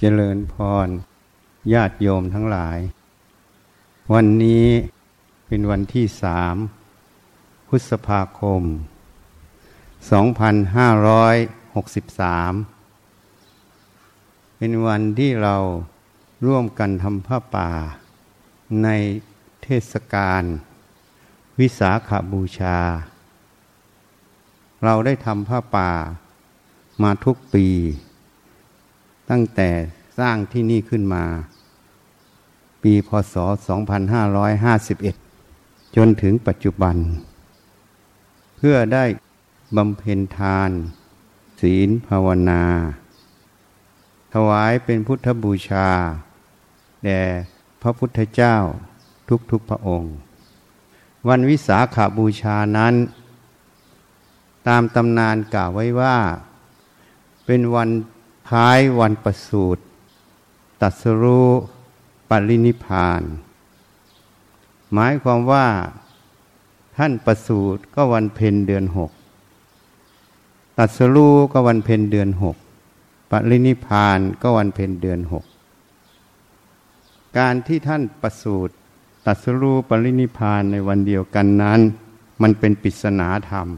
เจริญพร ญาติโยมทั้งหลาย วันนี้เป็นวันที่สามพฤษภาคม 2563 เป็นวันที่เราร่วมกันทำผ้าป่า ในเทศกาลวิสาขาบูชา เราได้ทำผ้าป่ามาทุกปี ตั้งแต่สร้างที่นี่ขึ้นมา ปีพศ 2551 จนถึงปัจจุบัน เพื่อได้บำเพ็ญทาน ศีลภาวนา ถวายเป็นพุทธบูชา แด่พระพุทธเจ้าทุกๆพระองค์ วันวิสาขาบูชานั้น ตามตำนานกล่าวไว้ว่า เป็นวัน ท้ายวันประสูติตัสรู้ปรินิพาน หมายความว่าท่านประสูติก็วันเพ็ญเดือนหกตัสรู้ก็วันเพ็ญเดือนหกปรินิพานก็วันเพ็ญเดือนหกการที่ท่านประสูติตัสรู้ปรินิพานในวันเดียวกันนั้น มันเป็นปริศนาธรรม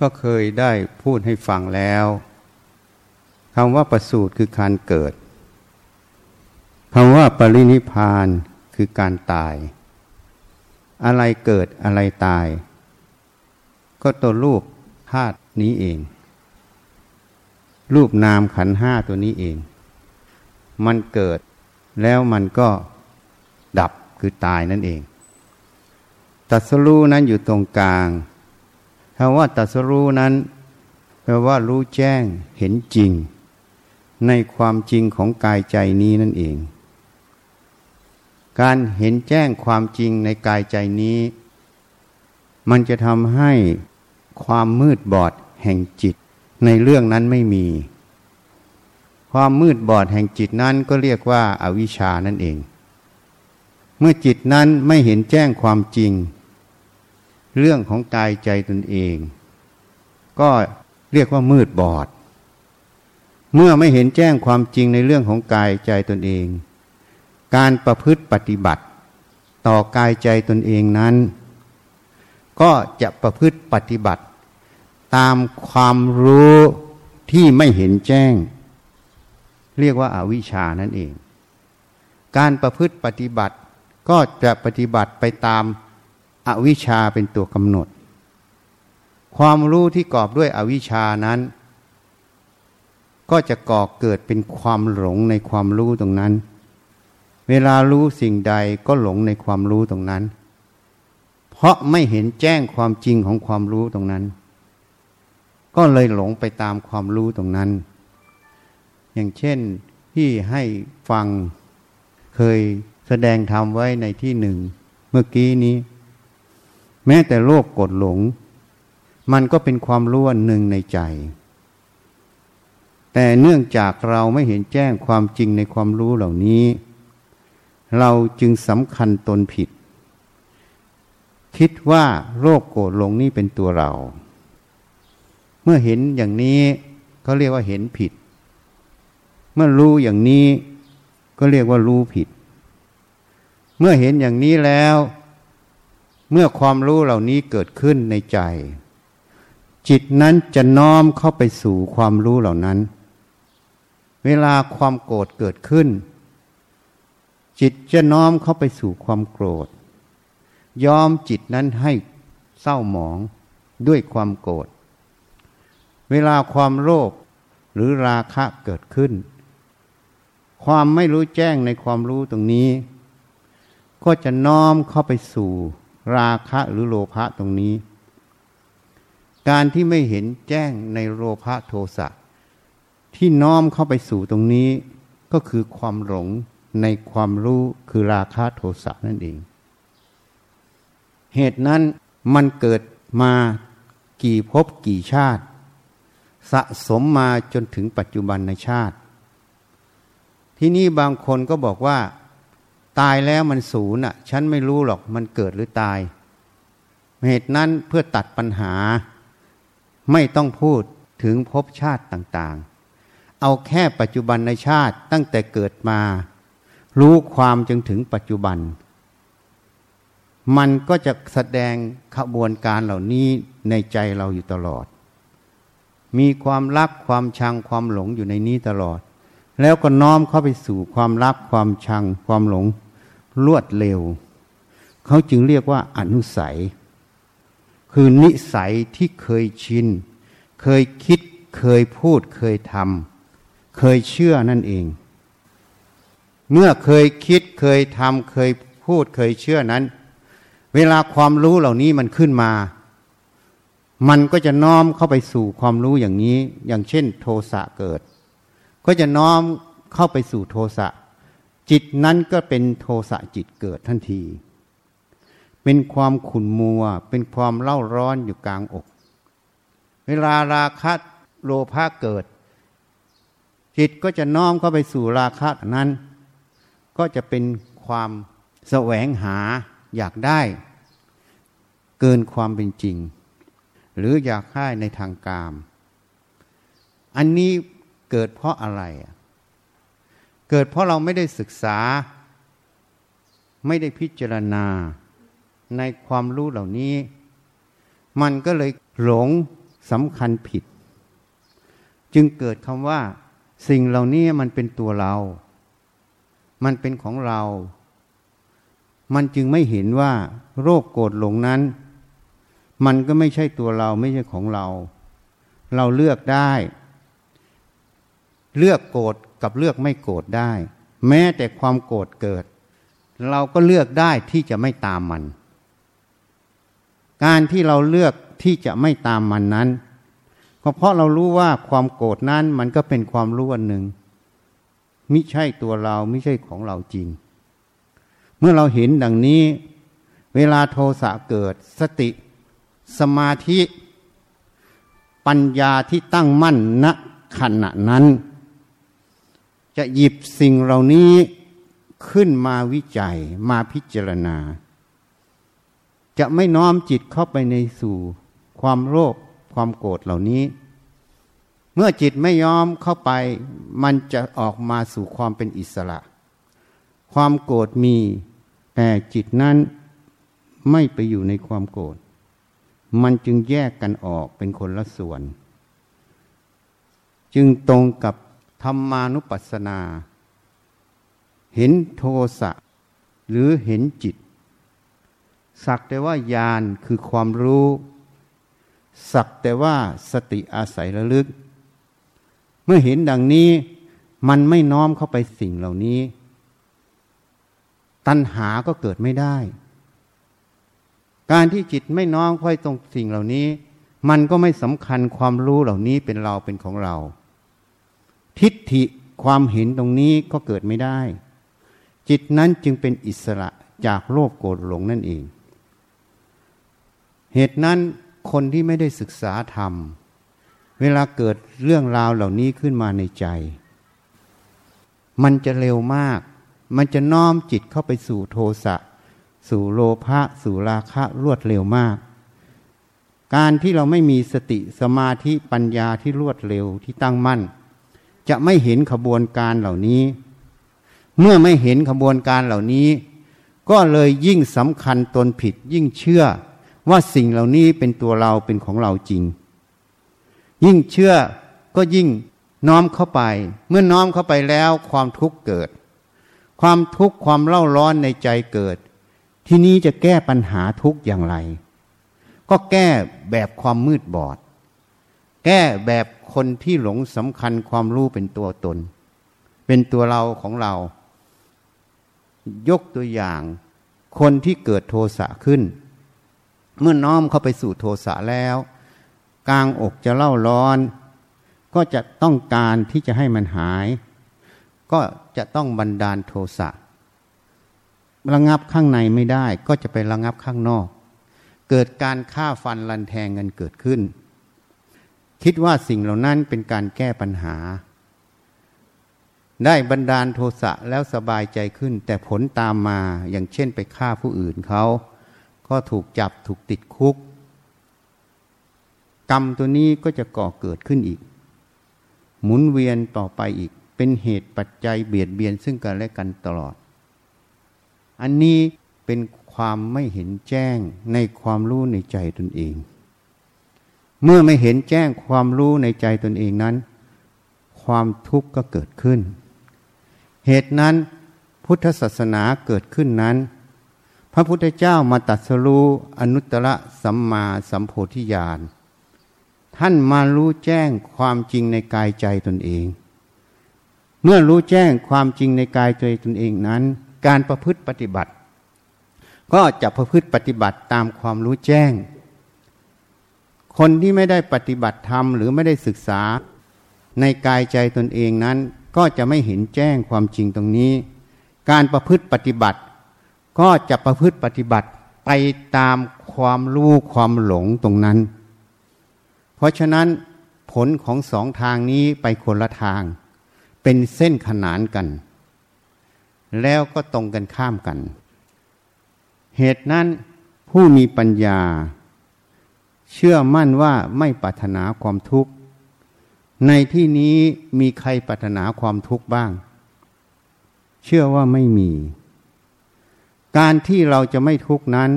ก็เคยได้พูดให้ฟังแล้ว คำว่าประสูติคือการเกิดคำว่าปรินิพานคือการตาย อะไรเกิดอะไรตาย ก็ตัวรูปธาตุนี้เอง รูปนามขันห้าตัวนี้เอง มันเกิดแล้วมันก็ดับคือตายนั่นเองตัสรู้นั้นอยู่ตรงกลางคำว่าตัสรู้นั้นแปลว่ารู้แจ้งเห็นจริง ในความจริงของกายใจนี้นั่นเอง การเห็นแจ้งความจริงในกายใจนี้ มันจะทำให้ความมืดบอดแห่งจิตในเรื่องนั้นไม่มี ความมืดบอดแห่งจิตนั้นก็เรียกว่าอาวิชานั่นเอง เมื่อจิตนั้นไม่เห็นแจ้งความจริง เรื่องของกายใจตนเอง ก็เรียกว่ามืดบอด เมื่อไม่เห็นแจ้งความจริงในเรื่องของกายใจตนเอง การประพฤติปฏิบัติ ต่อกายใจตนเองนั้น ก็จะประพฤติปฏิบัติ ตามความรู้ที่ไม่เห็นแจ้ง เรียกว่าอาวิชานั่นเอง การประพฤติปฏิบัติก็จะปฏิบัติไปตามอวิชาเป็นตัวกำหนด ความรู้ที่กอบด้วยอวิชานั้น ก็จะก่อเกิดเป็นความหลงในความรู้ตรงนั้น เวลารู้สิ่งใดก็หลงในความรู้ตรงนั้น เพราะไม่เห็นแจ้งความจริงของความรู้ตรงนั้น ก็เลยหลงไปตามความรู้ตรงนั้น อย่างเช่นที่ให้ฟังเคยแสดงธรรมไว้ในที่หนึ่ง เมื่อกี้นี้ แม้แต่โลกกดหลง มันก็เป็นความรู้อันหนึ่งในใจ แต่เนื่องจากเราไม่เห็นแจ้งความจริงในความรู้เหล่านี้ เราจึงสำคัญตนผิด คิดว่าโรคโกรธหลงนี่เป็นตัวเรา เมื่อเห็นอย่างนี้เขาเรียกว่าเห็นผิด เมื่อรู้อย่างนี้ก็เรียกว่ารู้ผิด เมื่อเห็นอย่างนี้แล้ว เมื่อความรู้เหล่านี้เกิดขึ้นในใจจิตนั้นจะน้อมเข้าไปสู่ความรู้เหล่านั้น เวลาความโกรธเกิดขึ้น จิตจะน้อมเข้าไปสู่ความโกรธ ยอมจิตนั้นให้เศร้าหมองด้วยความโกรธ เวลาความโลภหรือราคะเกิดขึ้น ความไม่รู้แจ้งในความรู้ตรงนี้ ก็จะน้อมเข้าไปสู่ราคะหรือโลภะตรงนี้ การที่ไม่เห็นแจ้งในโลภะโทสะ ที่น้อมเข้าไปสู่ตรงนี้ก็คือความหลงในความรู้คือราคะโทสะนั่นเอง เหตุนั้นมันเกิดมากี่ภพกี่ชาติ สะสมมาจนถึงปัจจุบันในชาติ ที่นี่บางคนก็บอกว่า ตายแล้วมันศูนย์อะ ฉันไม่รู้หรอกมันเกิดหรือตาย เหตุนั้นเพื่อตัดปัญหา ไม่ต้องพูดถึงภพชาติต่าง เอาแค่ปัจจุบันในชาติตั้งแต่เกิดมา รู้ความจนถึงปัจจุบัน มันก็จะแสดงขบวนการเหล่านี้ในใจเราอยู่ตลอด มีความรักความชังความหลงอยู่ในนี้ตลอด แล้วก็น้อมเข้าไปสู่ความรักความชังความหลงรวดเร็ว เขาจึงเรียกว่าอนุสัย คือนิสัยที่เคยชิน เคยคิดเคยพูดเคยทำ เคยเชื่อนั่นเอง เมื่อเคยคิดเคยทำเคยพูดเคยเชื่อนั้น เวลาความรู้เหล่านี้มันขึ้นมา มันก็จะน้อมเข้าไปสู่ความรู้อย่างนี้ อย่างเช่น โทสะเกิด ก็จะน้อมเข้าไปสู่โทสะจิตนั้นก็เป็นโทสะจิตเกิดทันที เป็นความขุ่นมัว เป็นความเล่าร้อนอยู่กลางอก เวลาราคะโลภะเกิด จิตก็จะน้อมเข้าไปสู่ราคะนั้น ก็จะเป็นความแสวงหาอยากได้ เกินความเป็นจริง หรืออยากได้ในทางกาม อันนี้เกิดเพราะอะไร เกิดเพราะเราไม่ได้ศึกษา ไม่ได้พิจารณาในความรู้เหล่านี้ มันก็เลยหลงสำคัญผิด จึงเกิดคำว่า สิ่งเหล่านี้มันเป็นตัวเรา มันเป็นของเรา มันจึงไม่เห็นว่าโรคโกรธหลงนั้น มันก็ไม่ใช่ตัวเราไม่ใช่ของเรา เราเลือกได้ เลือกโกรธกับเลือกไม่โกรธได้ แม้แต่ความโกรธเกิด เราก็เลือกได้ที่จะไม่ตามมัน การที่เราเลือกที่จะไม่ตามมันนั้น ก็เพราะเรารู้ว่าความโกรธนั้นมันก็เป็นความรู้อันหนึ่งมิใช่ตัวเราไม่ใช่ของเราจริง เมื่อเราเห็นดังนี้ เวลาโทสะเกิด สติ สมาธิ ปัญญาที่ตั้งมั่นณขณะนั้น จะหยิบสิ่งเหล่านี้ขึ้นมาวิจัยมาพิจารณา จะไม่น้อมจิตเข้าไปในสู่ความโลภ ความโกรธเหล่านี้ เมื่อจิตไม่ยอมเข้าไป มันจะออกมาสู่ความเป็นอิสระ ความโกรธมีแต่จิตนั้นไม่ไปอยู่ในความโกรธ มันจึงแยกกันออกเป็นคนละส่วน จึงตรงกับธรรมานุปัสสนา เห็นโทสะหรือเห็นจิต สักแต่ว่าญาณคือความรู้ สักแต่ว่าสติอาศัยระลึก เมื่อเห็นดังนี้มันไม่น้อมเข้าไปสิ่งเหล่านี้ ตัณหาก็เกิดไม่ได้ การที่จิตไม่น้อมค่อยตรงสิ่งเหล่านี้ มันก็ไม่สำคัญความรู้เหล่านี้เป็นเราเป็นของเรา ทิฏฐิความเห็นตรงนี้ก็เกิดไม่ได้ จิตนั้นจึงเป็นอิสระจากโลภโกรธหลงนั่นเอง เหตุนั้น คนที่ไม่ได้ศึกษาธรรม เวลาเกิดเรื่องราวเหล่านี้ขึ้นมาในใจ มันจะเร็วมาก มันจะน้อมจิตเข้าไปสู่โทสะ สู่โลภะ สู่ราคะรวดเร็วมาก การที่เราไม่มีสติสมาธิปัญญาที่รวดเร็วที่ตั้งมั่น จะไม่เห็นขบวนการเหล่านี้ เมื่อไม่เห็นขบวนการเหล่านี้ ก็เลยยิ่งสำคัญตนผิดยิ่งเชื่อ ว่าสิ่งเหล่านี้เป็นตัวเราเป็นของเราจริง ยิ่งเชื่อก็ยิ่งน้อมเข้าไป เมื่อน้อมเข้าไปแล้วความทุกข์เกิด ความทุกข์ความเล่าร้อนในใจเกิด ที่นี้จะแก้ปัญหาทุกข์อย่างไร ก็แก้แบบความมืดบอด แก้แบบคนที่หลงสำคัญความรู้เป็นตัวตน เป็นตัวเราของเรา ยกตัวอย่าง คนที่เกิดโทสะขึ้น เมื่อน้อมเข้าไปสู่โทสะแล้ว กลางอกจะเล่าร้อน ก็จะต้องการที่จะให้มันหาย ก็จะต้องบันดาลโทสะระงับข้างในไม่ได้ ก็จะไประงับข้างนอก เกิดการฆ่าฟันรันแทงกันเกิดขึ้น คิดว่าสิ่งเหล่านั้นเป็นการแก้ปัญหา ได้บรรดาลโทสะแล้วสบายใจขึ้น แต่ผลตามมาอย่างเช่นไปฆ่าผู้อื่นเขา ก็ถูกจับถูกติดคุก กรรมตัวนี้ก็จะก่อเกิดขึ้นอีก หมุนเวียนต่อไปอีก เป็นเหตุปัจจัยเบียดเบียนซึ่งกันและกันตลอด อันนี้เป็นความไม่เห็นแจ้งในความรู้ในใจตนเอง เมื่อไม่เห็นแจ้งความรู้ในใจตนเองนั้น ความทุกข์ก็เกิดขึ้น เหตุนั้นพุทธศาสนาเกิดขึ้นนั้น พระพุทธเจ้ามาตัดสรู้อนุตตรสัมมาสัมโพธิญาณ ท่านมารู้แจ้งความจริงในกายใจตนเอง เมื่อรู้แจ้งความจริงในกายใจตนเองนั้น การประพฤติปฏิบัติ ก็จะประพฤติปฏิบัติตามความรู้แจ้ง คนที่ไม่ได้ปฏิบัติธรรมหรือไม่ได้ศึกษาในกายใจตนเองนั้น ก็จะไม่เห็นแจ้งความจริงตรงนี้ การประพฤติปฏิบัติ ก็จะประพฤติปฏิบัติไปตามความรู้ความหลงตรงนั้น เพราะฉะนั้นผลของสองทางนี้ไปคนละทาง เป็นเส้นขนานกัน แล้วก็ตรงกันข้ามกัน เหตุนั้นผู้มีปัญญา เชื่อมั่นว่าไม่ปรารถนาความทุกข์ ในที่นี้มีใครปรารถนาความทุกข์บ้าง เชื่อว่าไม่มี การที่เราจะไม่ทุกข์นั้น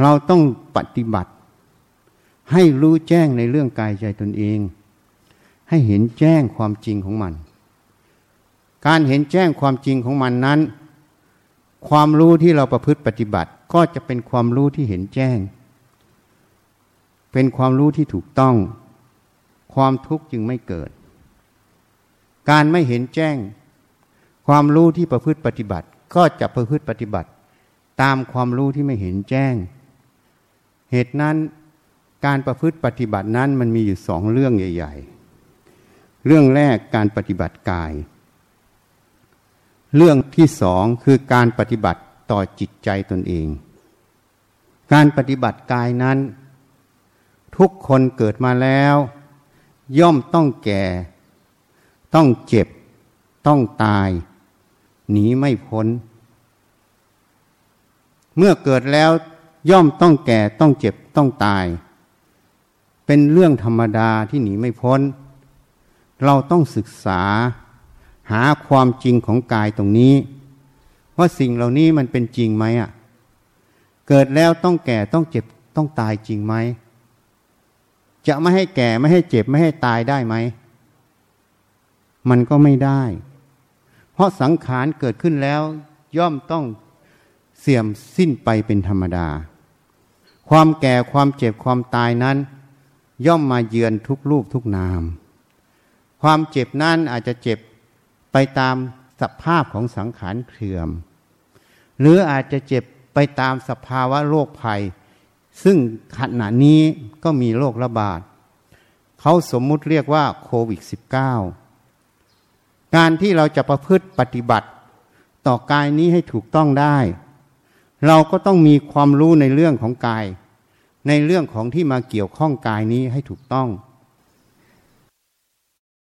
เราต้องปฏิบัติ ให้รู้แจ้งในเรื่องกายใจตนเอง ให้เห็นแจ้งความจริงของมัน การเห็นแจ้งความจริงของมันนั้น ความรู้ที่เราประพฤติปฏิบัติก็จะเป็นความรู้ที่เห็นแจ้ง เป็นความรู้ที่ถูกต้อง ความทุกข์จึงไม่เกิด การไม่เห็นแจ้ง ความรู้ที่ประพฤติปฏิบัติ ก็จะประพฤติปฏิบัติ ตามความรู้ที่ไม่เห็นแจ้ง เหตุนั้นการประพฤติปฏิบัตินั้นมันมีอยู่สองเรื่องใหญ่ ๆ เรื่องแรกการปฏิบัติกาย เรื่องที่สองคือการปฏิบัติต่อจิตใจตนเอง การปฏิบัติกายนั้น ทุกคนเกิดมาแล้ว ย่อมต้องแก่ ต้องเจ็บ ต้องตาย หนีไม่พ้น เมื่อเกิดแล้วย่อมต้องแก่ต้องเจ็บต้องตาย เป็นเรื่องธรรมดาที่หนีไม่พ้น เราต้องศึกษาหาความจริงของกายตรงนี้ ว่าสิ่งเหล่านี้มันเป็นจริงไหมอะ เกิดแล้วต้องแก่ต้องเจ็บต้องตายจริงไหม จะไม่ให้แก่ไม่ให้เจ็บไม่ให้ตายได้ไหม มันก็ไม่ได้ ราะสังขารเกิดขึ้นแล้ว ย่อมต้องเสื่อมสิ้นไปเป็นธรรมดา ความแก่ความเจ็บความตายนั้น ย่อมมาเยือนทุกรูปทุกนาม ความเจ็บนั้นอาจจะเจ็บไปตามสภาพของสังขารเสื่อม หรืออาจจะเจ็บไปตามสภาวะโรคภัย ซึ่งขณะนี้ก็มีโรคระบาด เขาสมมุติเรียกว่าโควิด -19 การที่เราจะประพฤติปฏิบัติ ต่อกายนี้ให้ถูกต้องได้ เราก็ต้องมีความรู้ในเรื่องของกาย ในเรื่องของที่มาเกี่ยวข้องกายนี้ให้ถูกต้อง